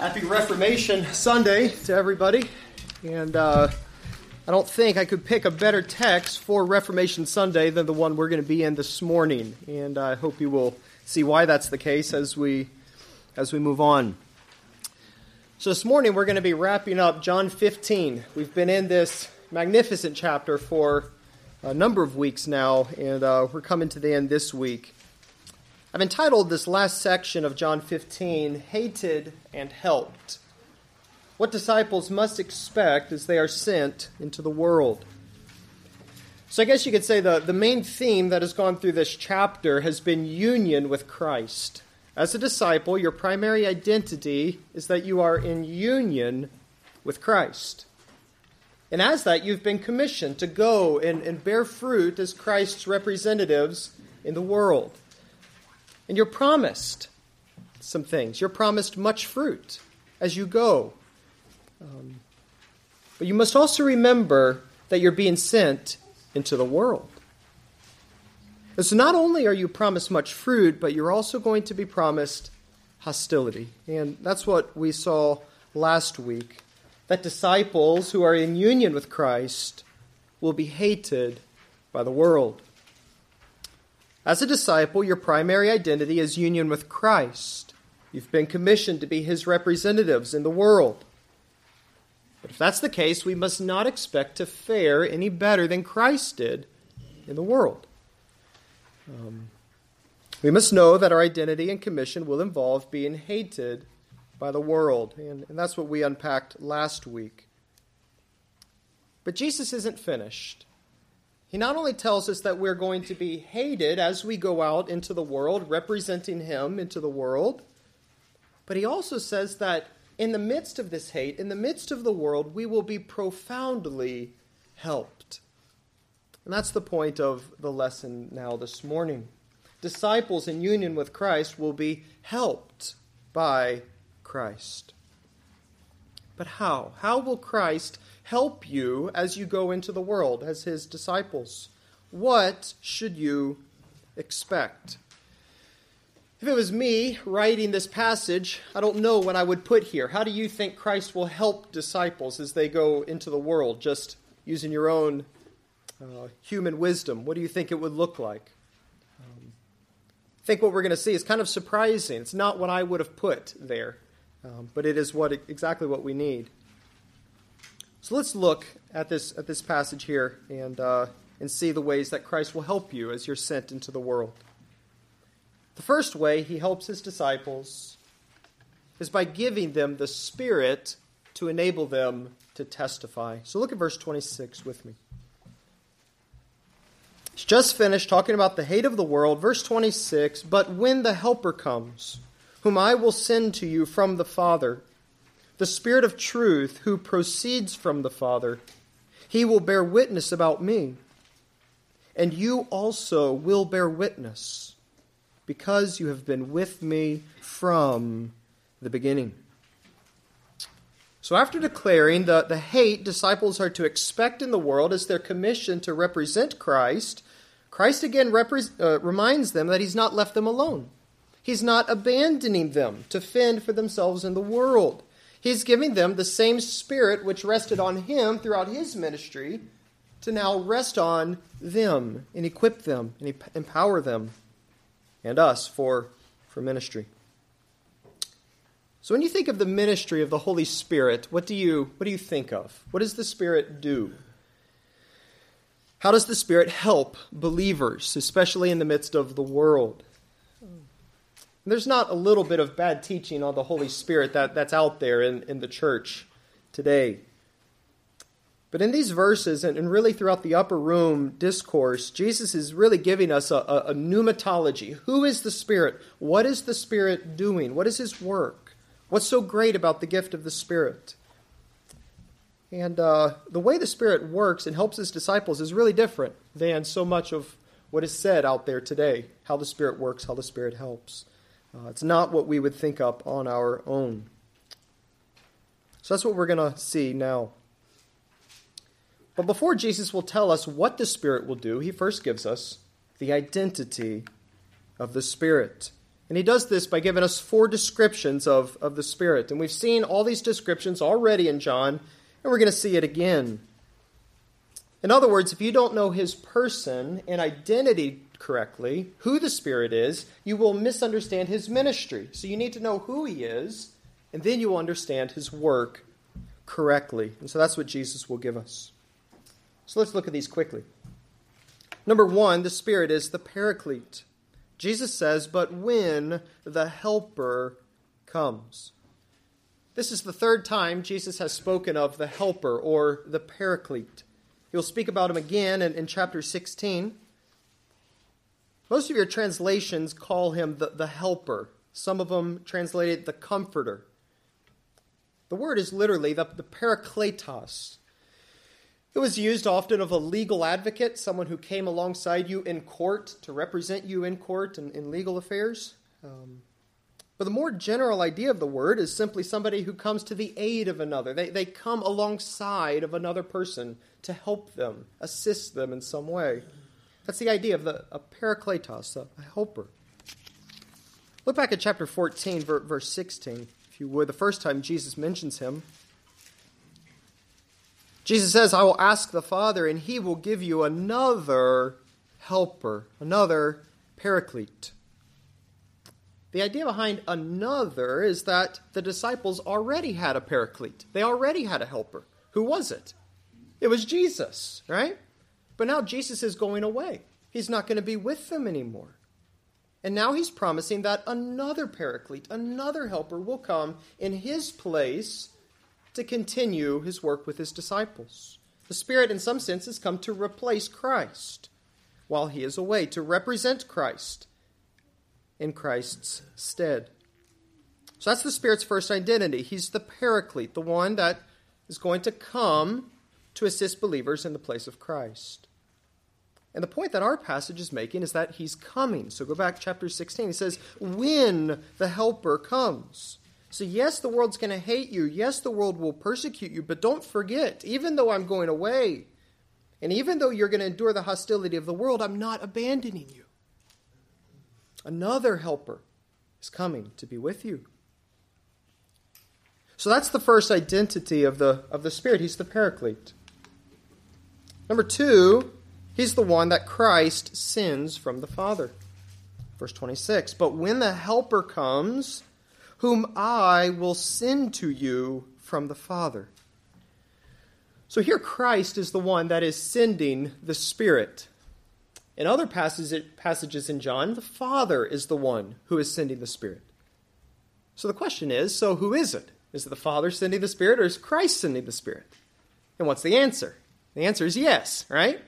Happy Reformation Sunday to everybody. And uh, I don't think I could pick a better text for Reformation Sunday than the one we're going to be in this morning. And I hope you will see why that's the case as we, as we move on. So this morning we're going to be wrapping up John 15. We've been in this magnificent chapter for a number of weeks now, and uh, we're coming to the end this week. I've entitled this last section of John 15, Hated and Helped. What disciples must expect as they are sent into the world. So I guess you could say the, the main theme that has gone through this chapter has been union with Christ. As a disciple, your primary identity is that you are in union with Christ. And as that, you've been commissioned to go and, and bear fruit as Christ's representatives in the world. And you're promised some things. You're promised much fruit as you go. Um, but you must also remember that you're being sent into the world. And so not only are you promised much fruit, but you're also going to be promised hostility. And that's what we saw last week that disciples who are in union with Christ will be hated by the world. As a disciple, your primary identity is union with Christ. You've been commissioned to be his representatives in the world. But if that's the case, we must not expect to fare any better than Christ did in the world. Um, we must know that our identity and commission will involve being hated by the world. And, and that's what we unpacked last week. But Jesus isn't finished. He not only tells us that we're going to be hated as we go out into the world, representing Him into the world, but he also says that in the midst of this hate, in the midst of the world, we will be profoundly helped. And that's the point of the lesson now this morning. Disciples in union with Christ will be helped by Christ. But how? How will Christ help you as you go into the world as his disciples? What should you expect? If it was me writing this passage, I don't know what I would put here. How do you think Christ will help disciples as they go into the world, just using your own uh, human wisdom? What do you think it would look like? Um, I think what we're going to see is kind of surprising. It's not what I would have put there, um, but it is what exactly what we need. So let's look at this, at this passage here and, uh, and see the ways that Christ will help you as you're sent into the world. The first way he helps his disciples is by giving them the Spirit to enable them to testify. So look at verse 26 with me. He's just finished talking about the hate of the world. Verse 26 But when the Helper comes, whom I will send to you from the Father, the Spirit of truth who proceeds from the Father. He will bear witness about me. And you also will bear witness, because you have been with me from the beginning. So, after declaring the, the hate disciples are to expect in the world as their commission to represent Christ, Christ again repre- uh, reminds them that he's not left them alone. He's not abandoning them to fend for themselves in the world. He's giving them the same spirit which rested on him throughout his ministry to now rest on them and equip them and empower them and us for, for ministry. So when you think of the ministry of the Holy Spirit, what do you what do you think of? What does the Spirit do? How does the Spirit help believers, especially in the midst of the world? There's not a little bit of bad teaching on the Holy Spirit that, that's out there in, in the church today. But in these verses, and, and really throughout the upper room discourse, Jesus is really giving us a, a, a pneumatology. Who is the Spirit? What is the Spirit doing? What is His work? What's so great about the gift of the Spirit? And uh, the way the Spirit works and helps His disciples is really different than so much of what is said out there today how the Spirit works, how the Spirit helps. Uh, it's not what we would think up on our own. So that's what we're going to see now. But before Jesus will tell us what the Spirit will do, he first gives us the identity of the Spirit. And he does this by giving us four descriptions of, of the Spirit. And we've seen all these descriptions already in John, and we're going to see it again. In other words, if you don't know his person and identity correctly, who the Spirit is, you will misunderstand his ministry. So you need to know who he is, and then you will understand his work correctly. And so that's what Jesus will give us. So let's look at these quickly. Number one, the Spirit is the paraclete. Jesus says, But when the Helper comes. This is the third time Jesus has spoken of the Helper or the Paraclete. He'll speak about him again in, in chapter 16. Most of your translations call him the, the Helper. Some of them translated the Comforter. The word is literally the, the Parakletos. It was used often of a legal advocate, someone who came alongside you in court to represent you in court and in legal affairs. Um, but the more general idea of the word is simply somebody who comes to the aid of another. They, they come alongside of another person to help them, assist them in some way. That's the idea of the, a parakletos, a, a helper. Look back at chapter 14, verse 16, if you would. The first time Jesus mentions him. Jesus says, I will ask the Father, and he will give you another helper, another paraclete. The idea behind another is that the disciples already had a paraclete. They already had a helper. Who was it? It was Jesus, right? But now Jesus is going away. He's not going to be with them anymore. And now he's promising that another paraclete, another helper, will come in his place to continue his work with his disciples. The Spirit, in some sense, has come to replace Christ while he is away, to represent Christ in Christ's stead. So that's the Spirit's first identity. He's the paraclete, the one that is going to come to assist believers in the place of Christ. And the point that our passage is making is that he's coming. So go back to chapter 16. He says, When the Helper comes. So, yes, the world's going to hate you. Yes, the world will persecute you. But don't forget, even though I'm going away, and even though you're going to endure the hostility of the world, I'm not abandoning you. Another helper is coming to be with you. So that's the first identity of the, of the Spirit. He's the paraclete. Number two, he's the one that Christ sends from the Father. Verse 26 But when the Helper comes, whom I will send to you from the Father. So here Christ is the one that is sending the Spirit. In other passages in John, the Father is the one who is sending the Spirit. So the question is so who is it? Is it the Father sending the Spirit or is Christ sending the Spirit? And what's the answer? The answer is yes, right?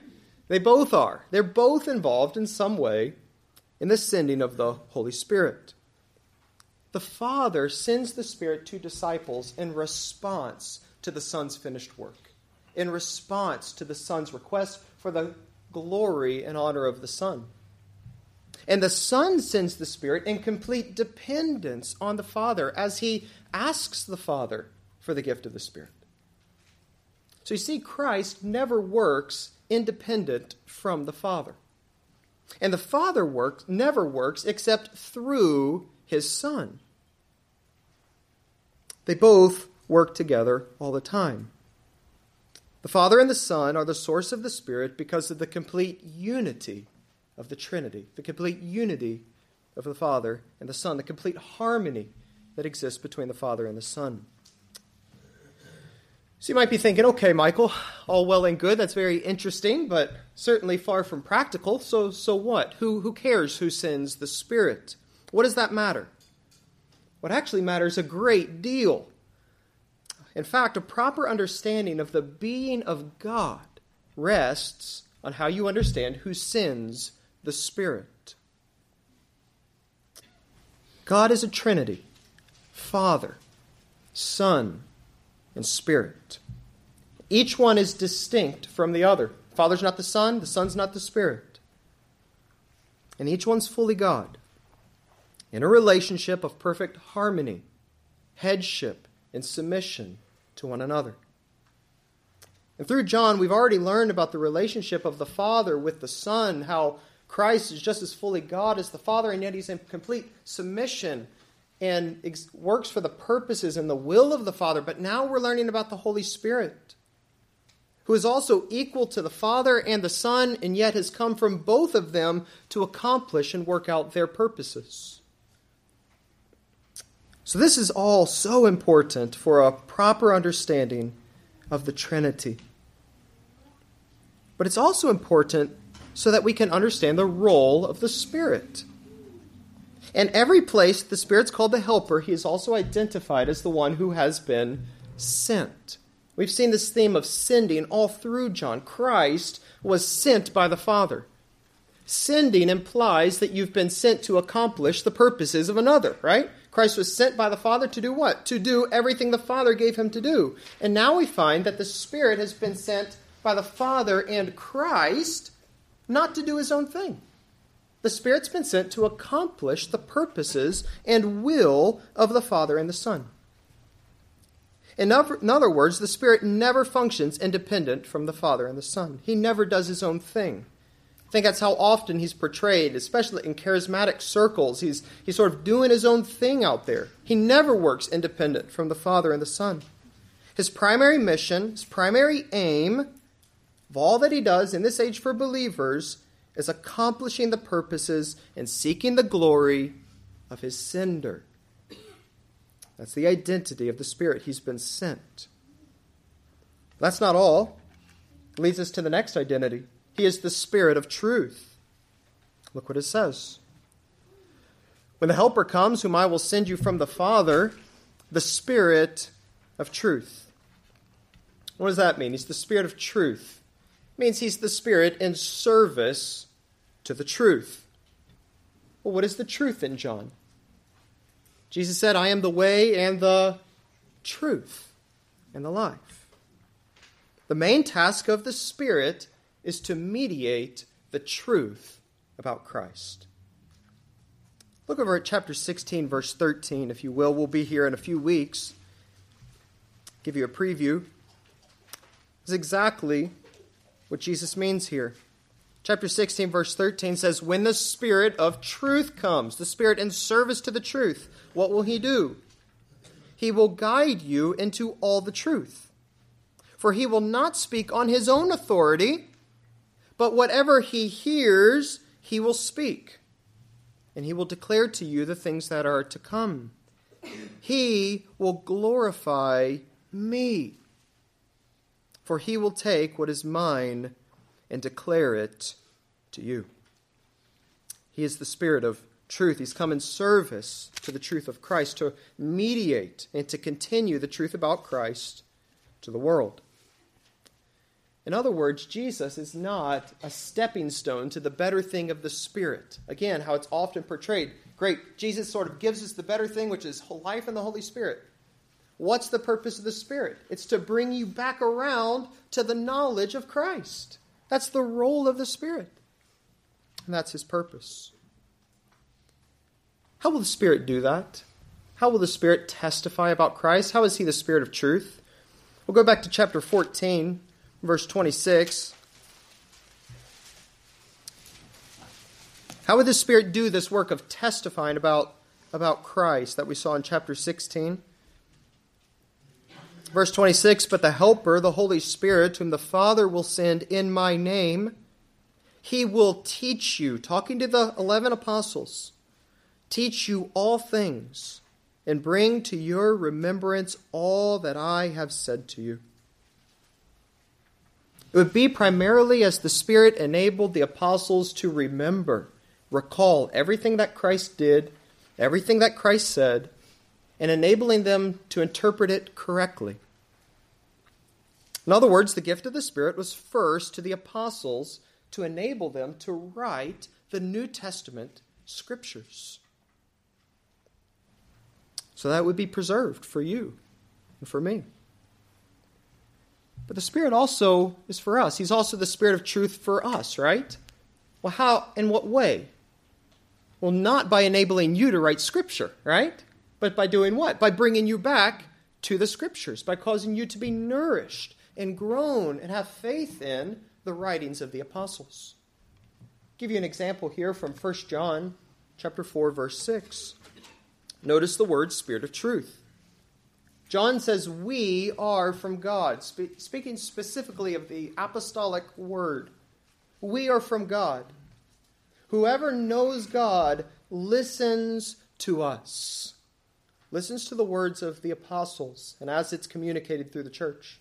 They both are. They're both involved in some way in the sending of the Holy Spirit the Father sends the Spirit to disciples in response to the Son's finished work, in response to the Son's request for the glory and honor of the Son. And the Son sends the Spirit in complete dependence on the Father as he asks the Father for the gift of the Spirit. So you see, Christ never works independent from the Father. And the Father works, never works except through his Son. They both work together all the time. The Father and the Son are the source of the Spirit because of the complete unity of the Trinity, the complete unity of the Father and the Son, the complete harmony that exists between the Father and the Son. So you might be thinking, okay, Michael, all well and good. That's very interesting, but certainly far from practical. So, so what? Who, who cares who sends the Spirit? What does that matter? What actually matters a great deal. In fact, a proper understanding of the being of God rests on how you understand who sends the Spirit. God is a Trinity Father, Son, and Spirit. Each one is distinct from the other. Father's not the Son, the Son's not the Spirit. And each one's fully God in a relationship of perfect harmony, headship, and submission to one another. And through John, we've already learned about the relationship of the Father with the Son, how Christ is just as fully God as the Father, and yet he's in complete submission and ex- works for the purposes and the will of the Father. But now we're learning about the Holy Spirit, who is also equal to the Father and the Son, and yet has come from both of them to accomplish and work out their purposes. So, this is all so important for a proper understanding of the Trinity. But it's also important so that we can understand the role of the Spirit. In every place the Spirit's called the helper, he is also identified as the one who has been sent. We've seen this theme of sending all through John. Christ was sent by the Father. Sending implies that you've been sent to accomplish the purposes of another, right? Christ was sent by the Father to do what? To do everything the Father gave him to do. And now we find that the Spirit has been sent by the Father and Christ not to do his own thing. The Spirit's been sent to accomplish the purposes and will of the Father and the Son. In other words, the Spirit never functions independent from the Father and the Son. He never does his own thing. I think that's how often he's portrayed, especially in charismatic circles. He's, he's sort of doing his own thing out there. He never works independent from the Father and the Son. His primary mission, his primary aim of all that he does in this age for believers is accomplishing the purposes and seeking the glory of his sender. That's the identity of the Spirit. He's been sent. That's not all. It leads us to the next identity. He is the Spirit of truth. Look what it says. When the Helper comes, whom I will send you from the Father, the Spirit of truth. What does that mean? He's the Spirit of truth. Means he's the Spirit in service to the truth. Well, what is the truth in John? Jesus said, I am the way and the truth and the life. The main task of the Spirit is to mediate the truth about Christ. Look over at chapter 16, verse 13, if you will. We'll be here in a few weeks. Give you a preview. It's exactly what Jesus means here. Chapter 16, verse 13 says, When the Spirit of truth comes, the Spirit in service to the truth, what will he do? He will guide you into all the truth. For he will not speak on his own authority, but whatever he hears, he will speak. And he will declare to you the things that are to come. He will glorify me. For he will take what is mine and declare it to you. He is the Spirit of truth. He's come in service to the truth of Christ, to mediate and to continue the truth about Christ to the world. In other words, Jesus is not a stepping stone to the better thing of the Spirit. Again, how it's often portrayed. Great, Jesus sort of gives us the better thing, which is life in the Holy Spirit. What's the purpose of the Spirit? It's to bring you back around to the knowledge of Christ. That's the role of the Spirit. And that's his purpose. How will the Spirit do that? How will the Spirit testify about Christ? How is he the Spirit of truth? We'll go back to chapter 14, verse 26. How would the Spirit do this work of testifying about, about Christ that we saw in chapter 16? Verse 26 But the Helper, the Holy Spirit, whom the Father will send in my name, he will teach you, talking to the 11 apostles, teach you all things and bring to your remembrance all that I have said to you. It would be primarily as the Spirit enabled the apostles to remember, recall everything that Christ did, everything that Christ said, and enabling them to interpret it correctly. In other words, the gift of the Spirit was first to the apostles to enable them to write the New Testament scriptures. So that would be preserved for you and for me. But the Spirit also is for us. He's also the Spirit of truth for us, right? Well, how, in what way? Well, not by enabling you to write Scripture, right? But by doing what? By bringing you back to the Scriptures, by causing you to be nourished and grown and have faith in the writings of the apostles. I'll give you an example here from 1 John chapter 4 verse 6. Notice the word spirit of truth. John says we are from God, spe- speaking specifically of the apostolic word. We are from God. Whoever knows God listens to us. Listens to the words of the apostles and as it's communicated through the church.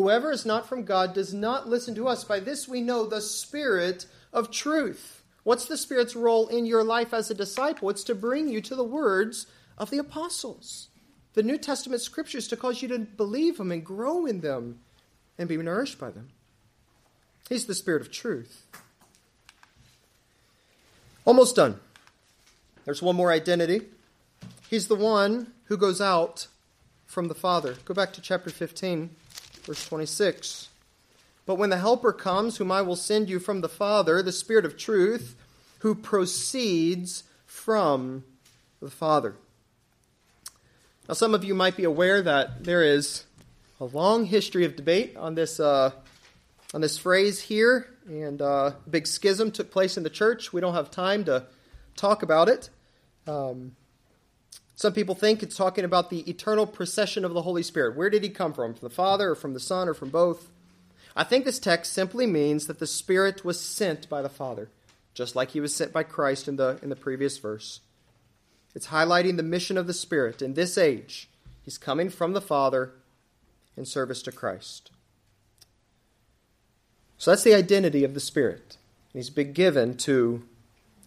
Whoever is not from God does not listen to us. By this we know the spirit of truth. What's the Spirit's role in your life as a disciple? It's to bring you to the words of the apostles, the New Testament scriptures, to cause you to believe them and grow in them and be nourished by them. He's the Spirit of truth. Almost done. There's one more identity. He's the one who goes out from the Father. Go back to chapter 15, verse 26. But when the Helper comes, whom I will send you from the Father, the Spirit of truth, who proceeds from the Father. Now, some of you might be aware that there is a long history of debate on this, uh, on this phrase here, and uh, a big schism took place in the church. We don't have time to talk about it. Um, some people think it's talking about the eternal procession of the Holy Spirit. Where did he come from? From the Father, or from the Son, or from both? I think this text simply means that the Spirit was sent by the Father, just like he was sent by Christ in the, in the previous verse. It's highlighting the mission of the Spirit in this age. He's coming from the Father in service to Christ. So that's the identity of the Spirit. He's been given to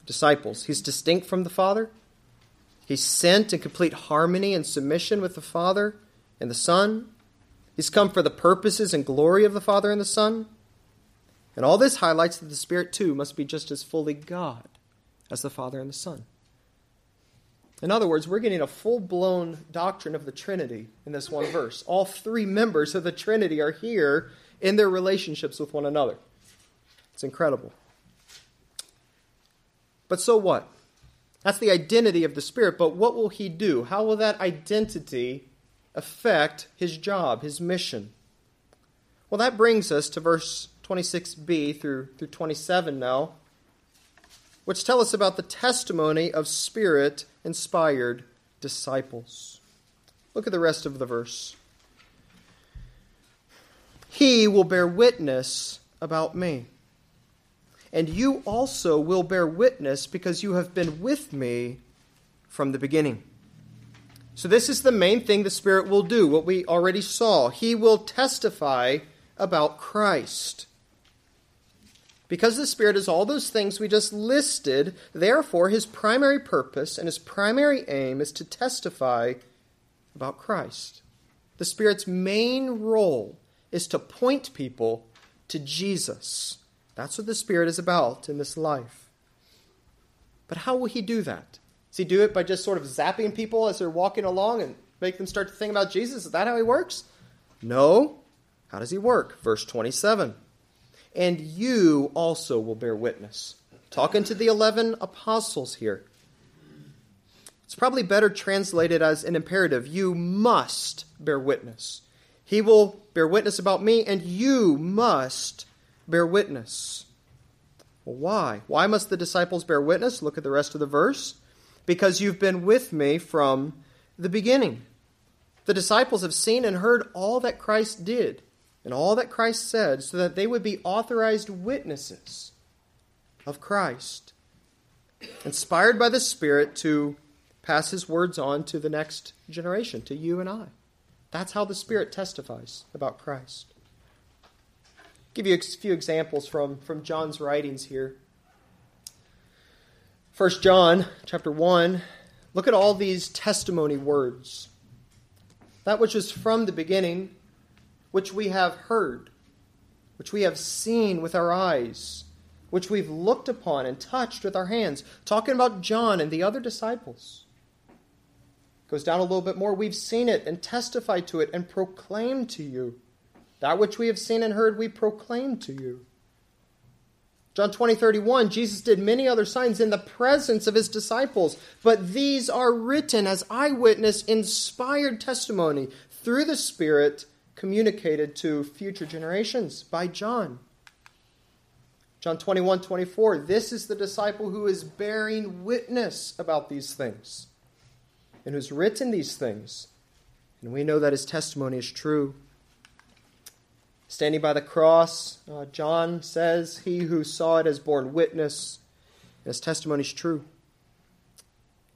disciples. He's distinct from the Father. He's sent in complete harmony and submission with the Father and the Son. He's come for the purposes and glory of the Father and the Son. And all this highlights that the Spirit, too, must be just as fully God as the Father and the Son. In other words, we're getting a full blown doctrine of the Trinity in this one verse. All three members of the Trinity are here in their relationships with one another. It's incredible. But so what? That's the identity of the Spirit. But what will He do? How will that identity affect his job, his mission? Well, that brings us to verse 26b through, through 27 now, which tell us about the testimony of spirit inspired disciples. Look at the rest of the verse. He will bear witness about me. And you also will bear witness because you have been with me from the beginning. So, this is the main thing the Spirit will do, what we already saw. He will testify about Christ. Because the Spirit is all those things we just listed, therefore, his primary purpose and his primary aim is to testify about Christ. The Spirit's main role is to point people to Jesus. That's what the Spirit is about in this life. But how will he do that? Does he do it by just sort of zapping people as they're walking along and make them start to think about Jesus? Is that how he works? No. How does he work? Verse 27. And you also will bear witness. Talking to the 11 apostles here. It's probably better translated as an imperative. You must bear witness. He will bear witness about me, and you must bear witness. Well, why? Why must the disciples bear witness? Look at the rest of the verse because you've been with me from the beginning. The disciples have seen and heard all that Christ did and all that Christ said, so that they would be authorized witnesses of Christ, inspired by the Spirit to pass his words on to the next generation, to you and I. That's how the Spirit testifies about Christ. Give you a few examples from, from John's writings here. 1 John chapter 1, look at all these testimony words. That which is from the beginning, which we have heard, which we have seen with our eyes, which we've looked upon and touched with our hands. Talking about John and the other disciples. Goes down a little bit more. We've seen it and testified to it and proclaimed to you. That which we have seen and heard, we proclaim to you. John 20, 31, Jesus did many other signs in the presence of his disciples, but these are written as eyewitness, inspired testimony through the Spirit communicated to future generations by John. John 21, 24. This is the disciple who is bearing witness about these things and who's written these things. And we know that his testimony is true. Standing by the cross, uh, John says, He who saw it has borne witness, and his testimony is true.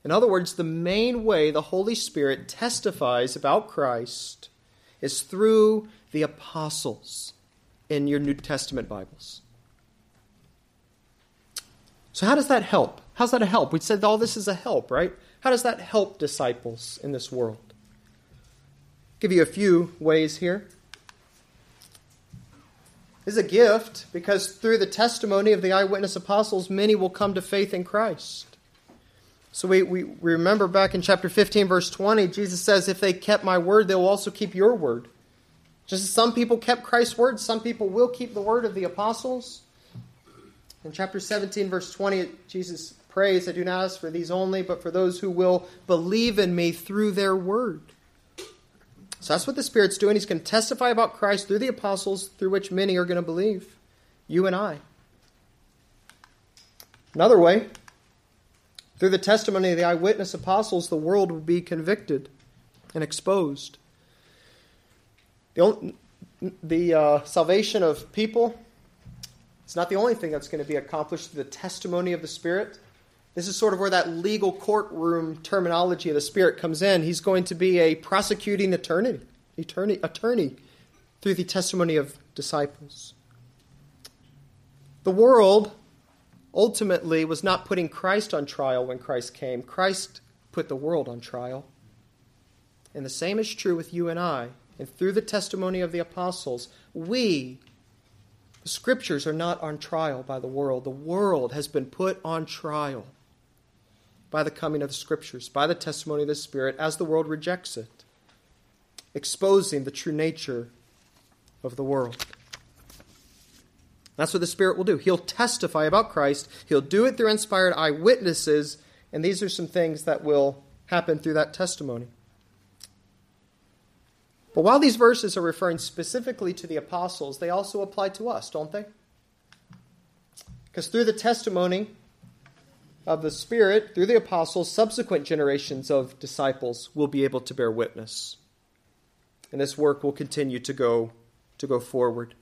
In other words, the main way the Holy Spirit testifies about Christ is through the apostles in your New Testament Bibles. So, how does that help? How's that a help? We said all this is a help, right? How does that help disciples in this world? I'll give you a few ways here. Is a gift because through the testimony of the eyewitness apostles, many will come to faith in Christ. So we, we remember back in chapter 15, verse 20, Jesus says, If they kept my word, they will also keep your word. Just as some people kept Christ's word, some people will keep the word of the apostles. In chapter 17, verse 20, Jesus prays, I do not ask for these only, but for those who will believe in me through their word. So that's what the Spirit's doing. He's going to testify about Christ through the apostles, through which many are going to believe. You and I. Another way, through the testimony of the eyewitness apostles, the world will be convicted and exposed. The, only, the uh, salvation of people it's not the only thing that's going to be accomplished through the testimony of the Spirit. This is sort of where that legal courtroom terminology of the Spirit comes in. He's going to be a prosecuting attorney, attorney, attorney through the testimony of disciples. The world ultimately was not putting Christ on trial when Christ came. Christ put the world on trial. And the same is true with you and I. And through the testimony of the apostles, we, the scriptures, are not on trial by the world. The world has been put on trial by the coming of the scriptures, by the testimony of the Spirit, as the world rejects it, exposing the true nature of the world. That's what the Spirit will do. He'll testify about Christ. He'll do it through inspired eyewitnesses, and these are some things that will happen through that testimony. But while these verses are referring specifically to the apostles, they also apply to us, don't they? Because through the testimony of the Spirit, through the apostles, subsequent generations of disciples will be able to bear witness. And this work will continue to go, to go forward.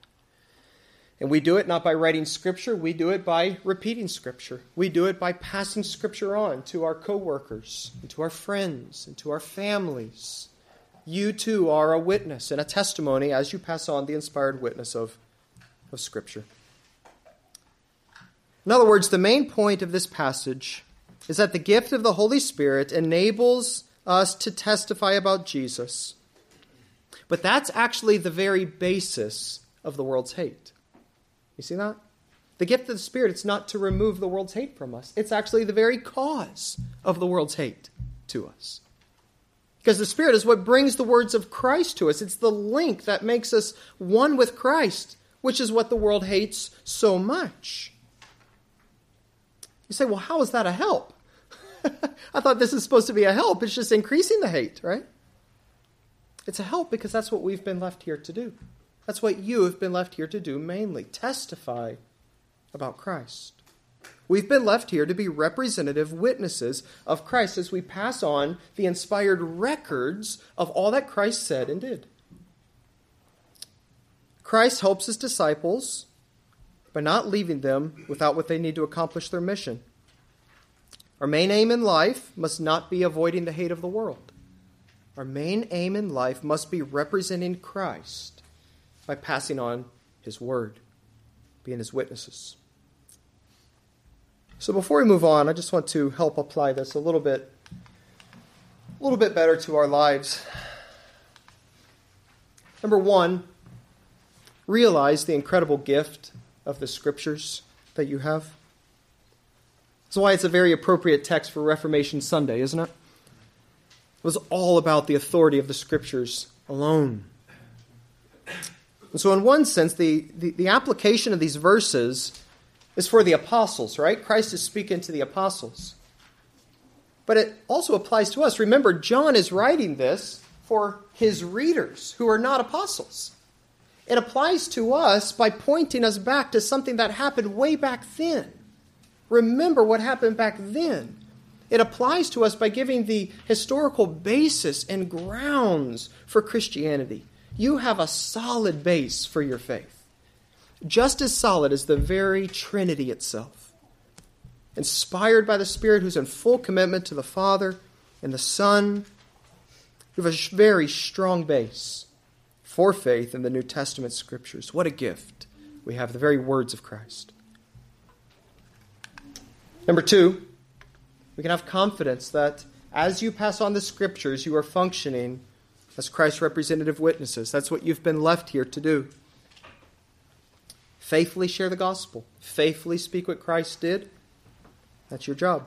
And we do it not by writing Scripture, we do it by repeating Scripture. We do it by passing Scripture on to our coworkers, and to our friends, and to our families. You too are a witness and a testimony as you pass on the inspired witness of, of Scripture. In other words, the main point of this passage is that the gift of the Holy Spirit enables us to testify about Jesus. But that's actually the very basis of the world's hate. You see that? The gift of the Spirit, it's not to remove the world's hate from us. It's actually the very cause of the world's hate to us. Because the Spirit is what brings the words of Christ to us. It's the link that makes us one with Christ, which is what the world hates so much. You say, well, how is that a help? I thought this is supposed to be a help. It's just increasing the hate, right? It's a help because that's what we've been left here to do. That's what you have been left here to do mainly testify about Christ. We've been left here to be representative witnesses of Christ as we pass on the inspired records of all that Christ said and did. Christ helps his disciples by not leaving them without what they need to accomplish their mission. Our main aim in life must not be avoiding the hate of the world. Our main aim in life must be representing Christ by passing on his word, being his witnesses. So before we move on, I just want to help apply this a little bit a little bit better to our lives. Number 1, realize the incredible gift of the scriptures that you have. That's why it's a very appropriate text for Reformation Sunday, isn't it? It was all about the authority of the scriptures alone. And so, in one sense, the, the, the, application of these verses is for the apostles, right? Christ is speaking to the apostles. But it also applies to us. Remember, John is writing this for his readers who are not apostles. It applies to us by pointing us back to something that happened way back then. Remember what happened back then. It applies to us by giving the historical basis and grounds for Christianity. You have a solid base for your faith, just as solid as the very Trinity itself. Inspired by the Spirit who's in full commitment to the Father and the Son, you have a very strong base for faith in the New Testament scriptures. What a gift! We have the very words of Christ. Number two, we can have confidence that as you pass on the scriptures, you are functioning as Christ's representative witnesses. That's what you've been left here to do. Faithfully share the gospel, faithfully speak what Christ did. That's your job.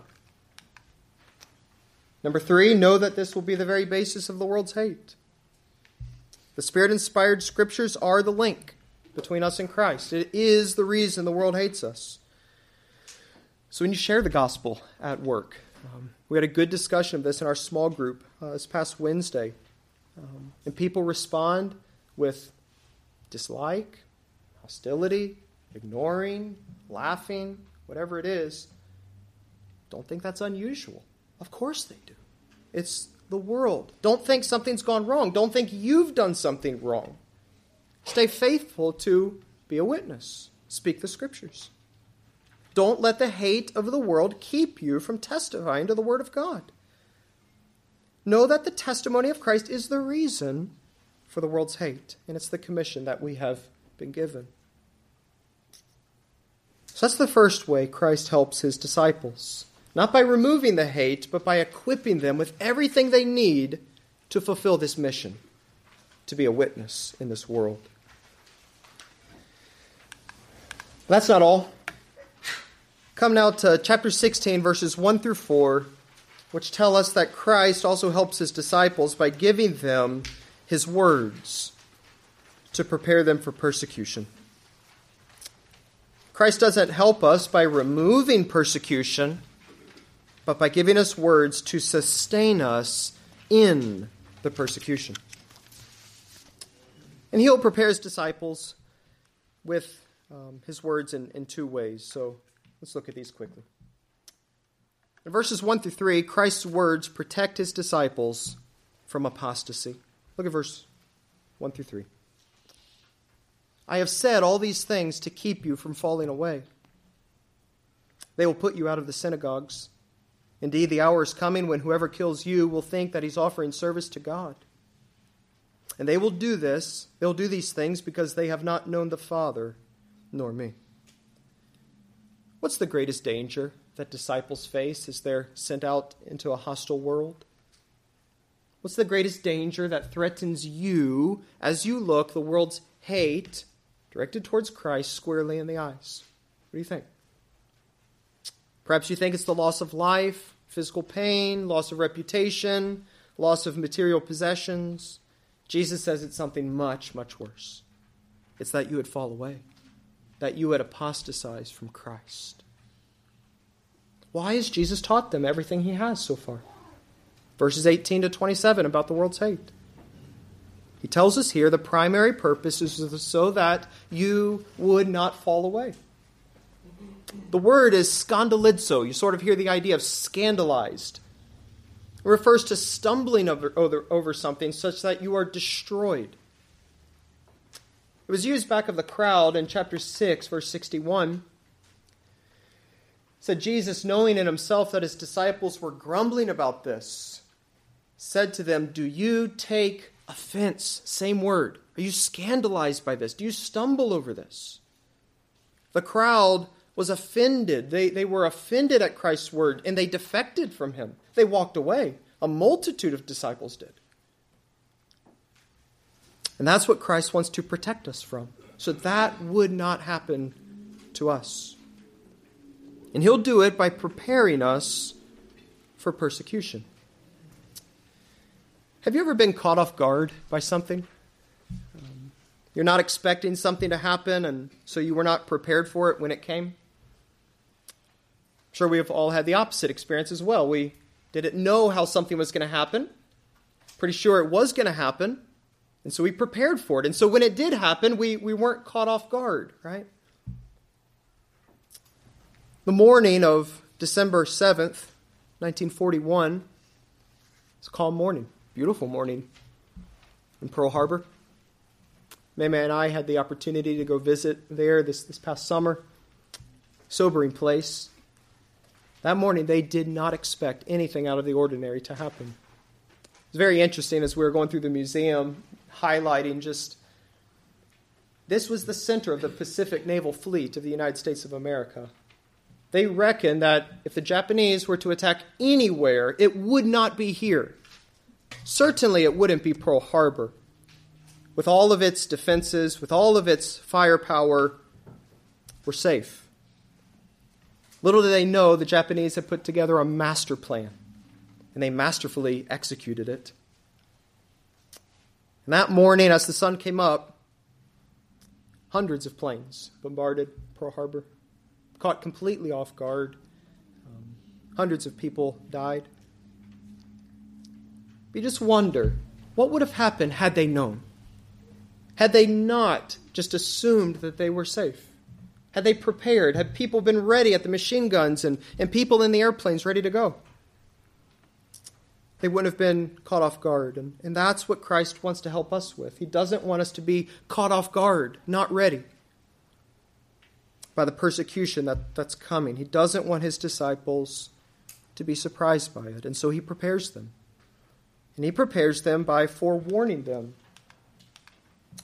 Number three, know that this will be the very basis of the world's hate. The Spirit inspired scriptures are the link between us and Christ. It is the reason the world hates us. So when you share the gospel at work, um, we had a good discussion of this in our small group uh, this past Wednesday. Um, and people respond with dislike, hostility, ignoring, laughing, whatever it is. Don't think that's unusual. Of course they do. It's the world. Don't think something's gone wrong. Don't think you've done something wrong. Stay faithful to be a witness. Speak the scriptures. Don't let the hate of the world keep you from testifying to the Word of God. Know that the testimony of Christ is the reason for the world's hate, and it's the commission that we have been given. So that's the first way Christ helps his disciples not by removing the hate, but by equipping them with everything they need to fulfill this mission to be a witness in this world. That's not all. Come now to chapter 16, verses 1 through 4, which tell us that Christ also helps his disciples by giving them his words to prepare them for persecution. Christ doesn't help us by removing persecution but by giving us words to sustain us in the persecution. And he'll prepare his disciples with um, his words in, in two ways. So let's look at these quickly. In verses 1 through 3, Christ's words protect his disciples from apostasy. Look at verse 1 through 3. I have said all these things to keep you from falling away. They will put you out of the synagogues. Indeed, the hour is coming when whoever kills you will think that he's offering service to God. And they will do this, they'll do these things because they have not known the Father nor me. What's the greatest danger that disciples face as they're sent out into a hostile world? What's the greatest danger that threatens you as you look the world's hate directed towards Christ squarely in the eyes? What do you think? Perhaps you think it's the loss of life, physical pain, loss of reputation, loss of material possessions. Jesus says it's something much, much worse. It's that you would fall away, that you would apostatize from Christ. Why has Jesus taught them everything he has so far? Verses 18 to 27 about the world's hate. He tells us here the primary purpose is so that you would not fall away. The word is scandalizo. You sort of hear the idea of scandalized. It refers to stumbling over, over, over something such that you are destroyed. It was used back of the crowd in chapter 6, verse 61. It said Jesus, knowing in himself that his disciples were grumbling about this, said to them, Do you take offense? Same word. Are you scandalized by this? Do you stumble over this? The crowd was offended. They, they were offended at Christ's word and they defected from him. They walked away. A multitude of disciples did. And that's what Christ wants to protect us from. So that would not happen to us. And he'll do it by preparing us for persecution. Have you ever been caught off guard by something? Um, you're not expecting something to happen, and so you were not prepared for it when it came? Sure we have all had the opposite experience as well. We didn't know how something was going to happen. Pretty sure it was going to happen. And so we prepared for it. And so when it did happen, we, we weren't caught off guard, right? The morning of December 7th, 1941, it's a calm morning, beautiful morning in Pearl Harbor. Mama and I had the opportunity to go visit there this, this past summer. Sobering place. That morning, they did not expect anything out of the ordinary to happen. It's very interesting as we were going through the museum, highlighting just this was the center of the Pacific Naval Fleet of the United States of America. They reckon that if the Japanese were to attack anywhere, it would not be here. Certainly, it wouldn't be Pearl Harbor. With all of its defenses, with all of its firepower, we're safe. Little did they know the Japanese had put together a master plan, and they masterfully executed it. And that morning, as the sun came up, hundreds of planes bombarded Pearl Harbor, caught completely off guard. Um, hundreds of people died. You just wonder what would have happened had they known? Had they not just assumed that they were safe? Had they prepared? Had people been ready at the machine guns and, and people in the airplanes ready to go? They wouldn't have been caught off guard. And, and that's what Christ wants to help us with. He doesn't want us to be caught off guard, not ready by the persecution that, that's coming. He doesn't want his disciples to be surprised by it. And so he prepares them. And he prepares them by forewarning them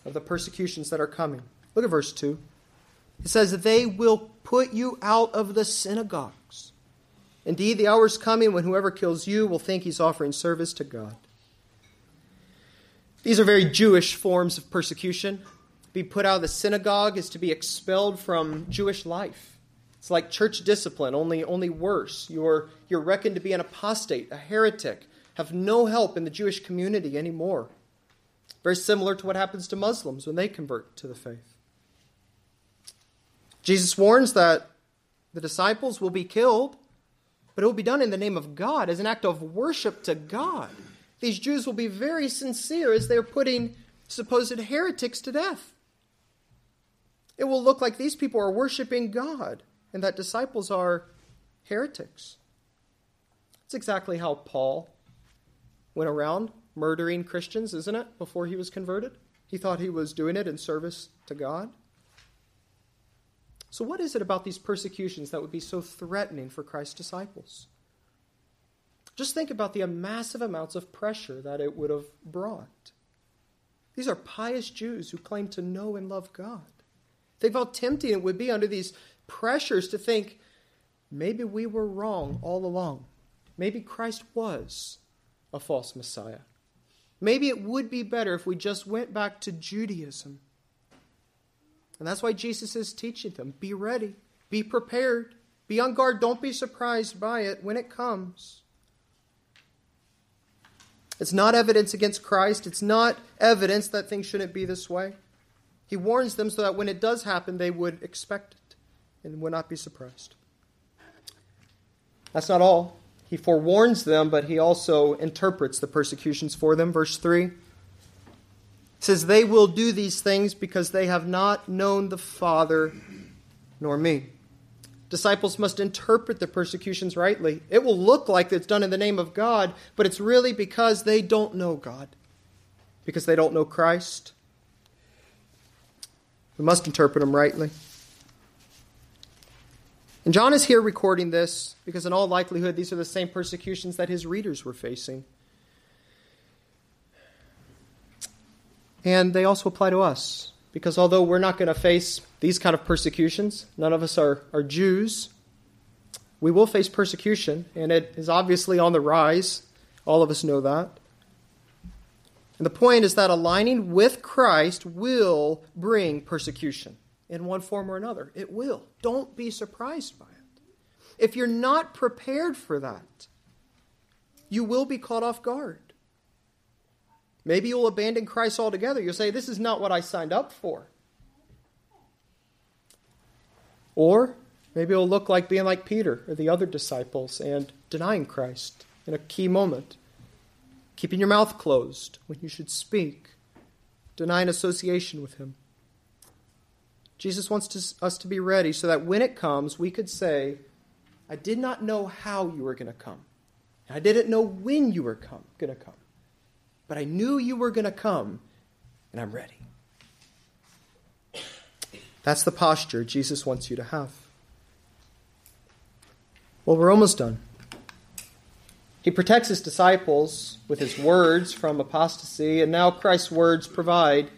of the persecutions that are coming. Look at verse 2. It says, They will put you out of the synagogues. Indeed, the hour is coming when whoever kills you will think he's offering service to God. These are very Jewish forms of persecution. Be put out of the synagogue is to be expelled from Jewish life. It's like church discipline, only, only worse. You're, you're reckoned to be an apostate, a heretic, have no help in the Jewish community anymore. Very similar to what happens to Muslims when they convert to the faith. Jesus warns that the disciples will be killed, but it will be done in the name of God as an act of worship to God. These Jews will be very sincere as they're putting supposed heretics to death. It will look like these people are worshiping God and that disciples are heretics. That's exactly how Paul went around murdering Christians, isn't it, before he was converted? He thought he was doing it in service to God. So, what is it about these persecutions that would be so threatening for Christ's disciples? Just think about the massive amounts of pressure that it would have brought. These are pious Jews who claim to know and love God. Think how tempting it would be under these pressures to think maybe we were wrong all along. Maybe Christ was a false Messiah. Maybe it would be better if we just went back to Judaism and that's why Jesus is teaching them be ready, be prepared, be on guard, don't be surprised by it when it comes. It's not evidence against Christ, it's not evidence that things shouldn't be this way. He warns them so that when it does happen, they would expect it and would not be surprised. That's not all. He forewarns them, but he also interprets the persecutions for them. Verse 3 says, They will do these things because they have not known the Father nor me. Disciples must interpret the persecutions rightly. It will look like it's done in the name of God, but it's really because they don't know God, because they don't know Christ. We must interpret them rightly. And John is here recording this because, in all likelihood, these are the same persecutions that his readers were facing. And they also apply to us. Because although we're not going to face these kind of persecutions, none of us are, are Jews, we will face persecution, and it is obviously on the rise. All of us know that. And the point is that aligning with Christ will bring persecution in one form or another. It will. Don't be surprised by it. If you're not prepared for that, you will be caught off guard. Maybe you'll abandon Christ altogether. You'll say, This is not what I signed up for. Or maybe it'll look like being like Peter or the other disciples and denying Christ in a key moment, keeping your mouth closed when you should speak. denying association with him. Jesus wants to, us to be ready so that when it comes, we could say, I did not know how you were going to come. I didn't know when you were come, going to come. But I knew you were going to come, and I'm ready. That's the posture Jesus wants you to have. Well, we're almost done. He protects his disciples with his words from apostasy, and now Christ's words provide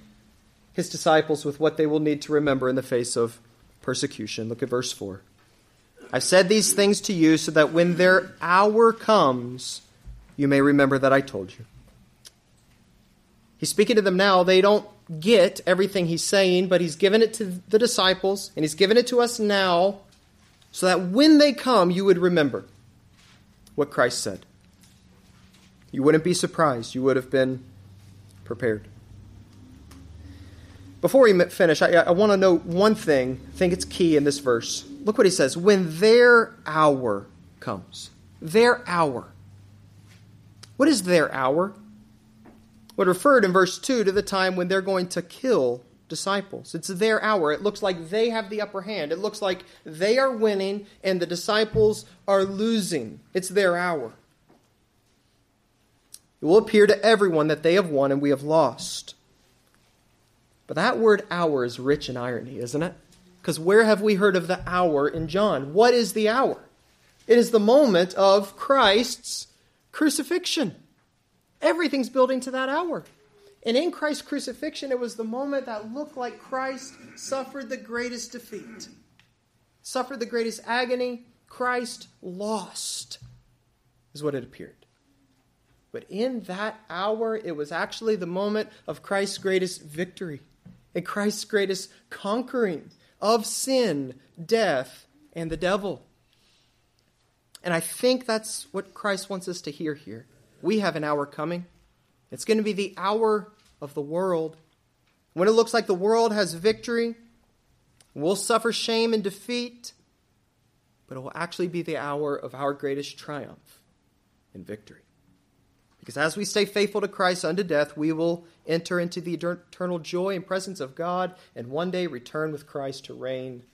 his disciples with what they will need to remember in the face of persecution. Look at verse 4. I've said these things to you so that when their hour comes, you may remember that I told you. He's speaking to them now. They don't get everything he's saying, but he's given it to the disciples, and he's given it to us now so that when they come, you would remember what Christ said. You wouldn't be surprised. You would have been prepared. Before we finish, I, I want to note one thing. I think it's key in this verse. Look what he says when their hour comes. Their hour. What is their hour? What referred in verse 2 to the time when they're going to kill disciples. It's their hour. It looks like they have the upper hand. It looks like they are winning and the disciples are losing. It's their hour. It will appear to everyone that they have won and we have lost. But that word hour is rich in irony, isn't it? Because where have we heard of the hour in John? What is the hour? It is the moment of Christ's crucifixion. Everything's building to that hour. And in Christ's crucifixion, it was the moment that looked like Christ suffered the greatest defeat, suffered the greatest agony. Christ lost, is what it appeared. But in that hour, it was actually the moment of Christ's greatest victory and Christ's greatest conquering of sin, death, and the devil. And I think that's what Christ wants us to hear here. We have an hour coming. It's going to be the hour of the world. When it looks like the world has victory, we'll suffer shame and defeat, but it will actually be the hour of our greatest triumph and victory. Because as we stay faithful to Christ unto death, we will enter into the eternal joy and presence of God and one day return with Christ to reign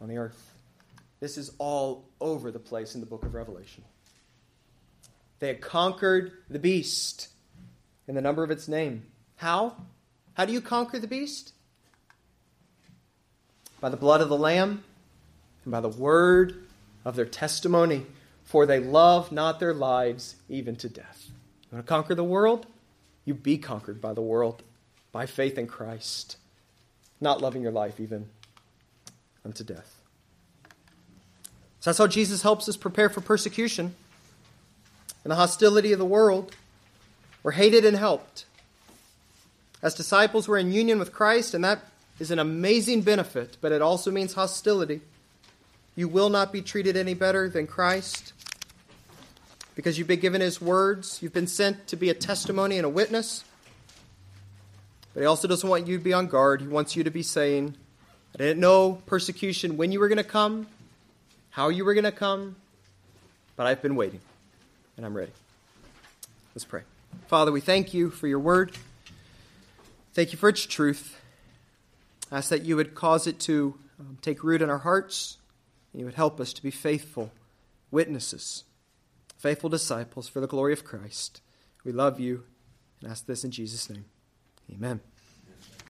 on the earth. This is all over the place in the book of Revelation. They had conquered the beast in the number of its name. How? How do you conquer the beast? By the blood of the Lamb and by the word of their testimony, for they love not their lives even to death. You want to conquer the world? You be conquered by the world, by faith in Christ, not loving your life even unto death. So that's how Jesus helps us prepare for persecution and the hostility of the world. We're hated and helped. As disciples, we're in union with Christ, and that is an amazing benefit, but it also means hostility. You will not be treated any better than Christ because you've been given his words. You've been sent to be a testimony and a witness. But he also doesn't want you to be on guard. He wants you to be saying, I didn't know persecution when you were going to come, how you were going to come, but I've been waiting, and I'm ready. Let's pray. Father, we thank you for your word. Thank you for its truth. I ask that you would cause it to um, take root in our hearts, and you would help us to be faithful witnesses faithful disciples for the glory of Christ. We love you and ask this in Jesus' name. Amen.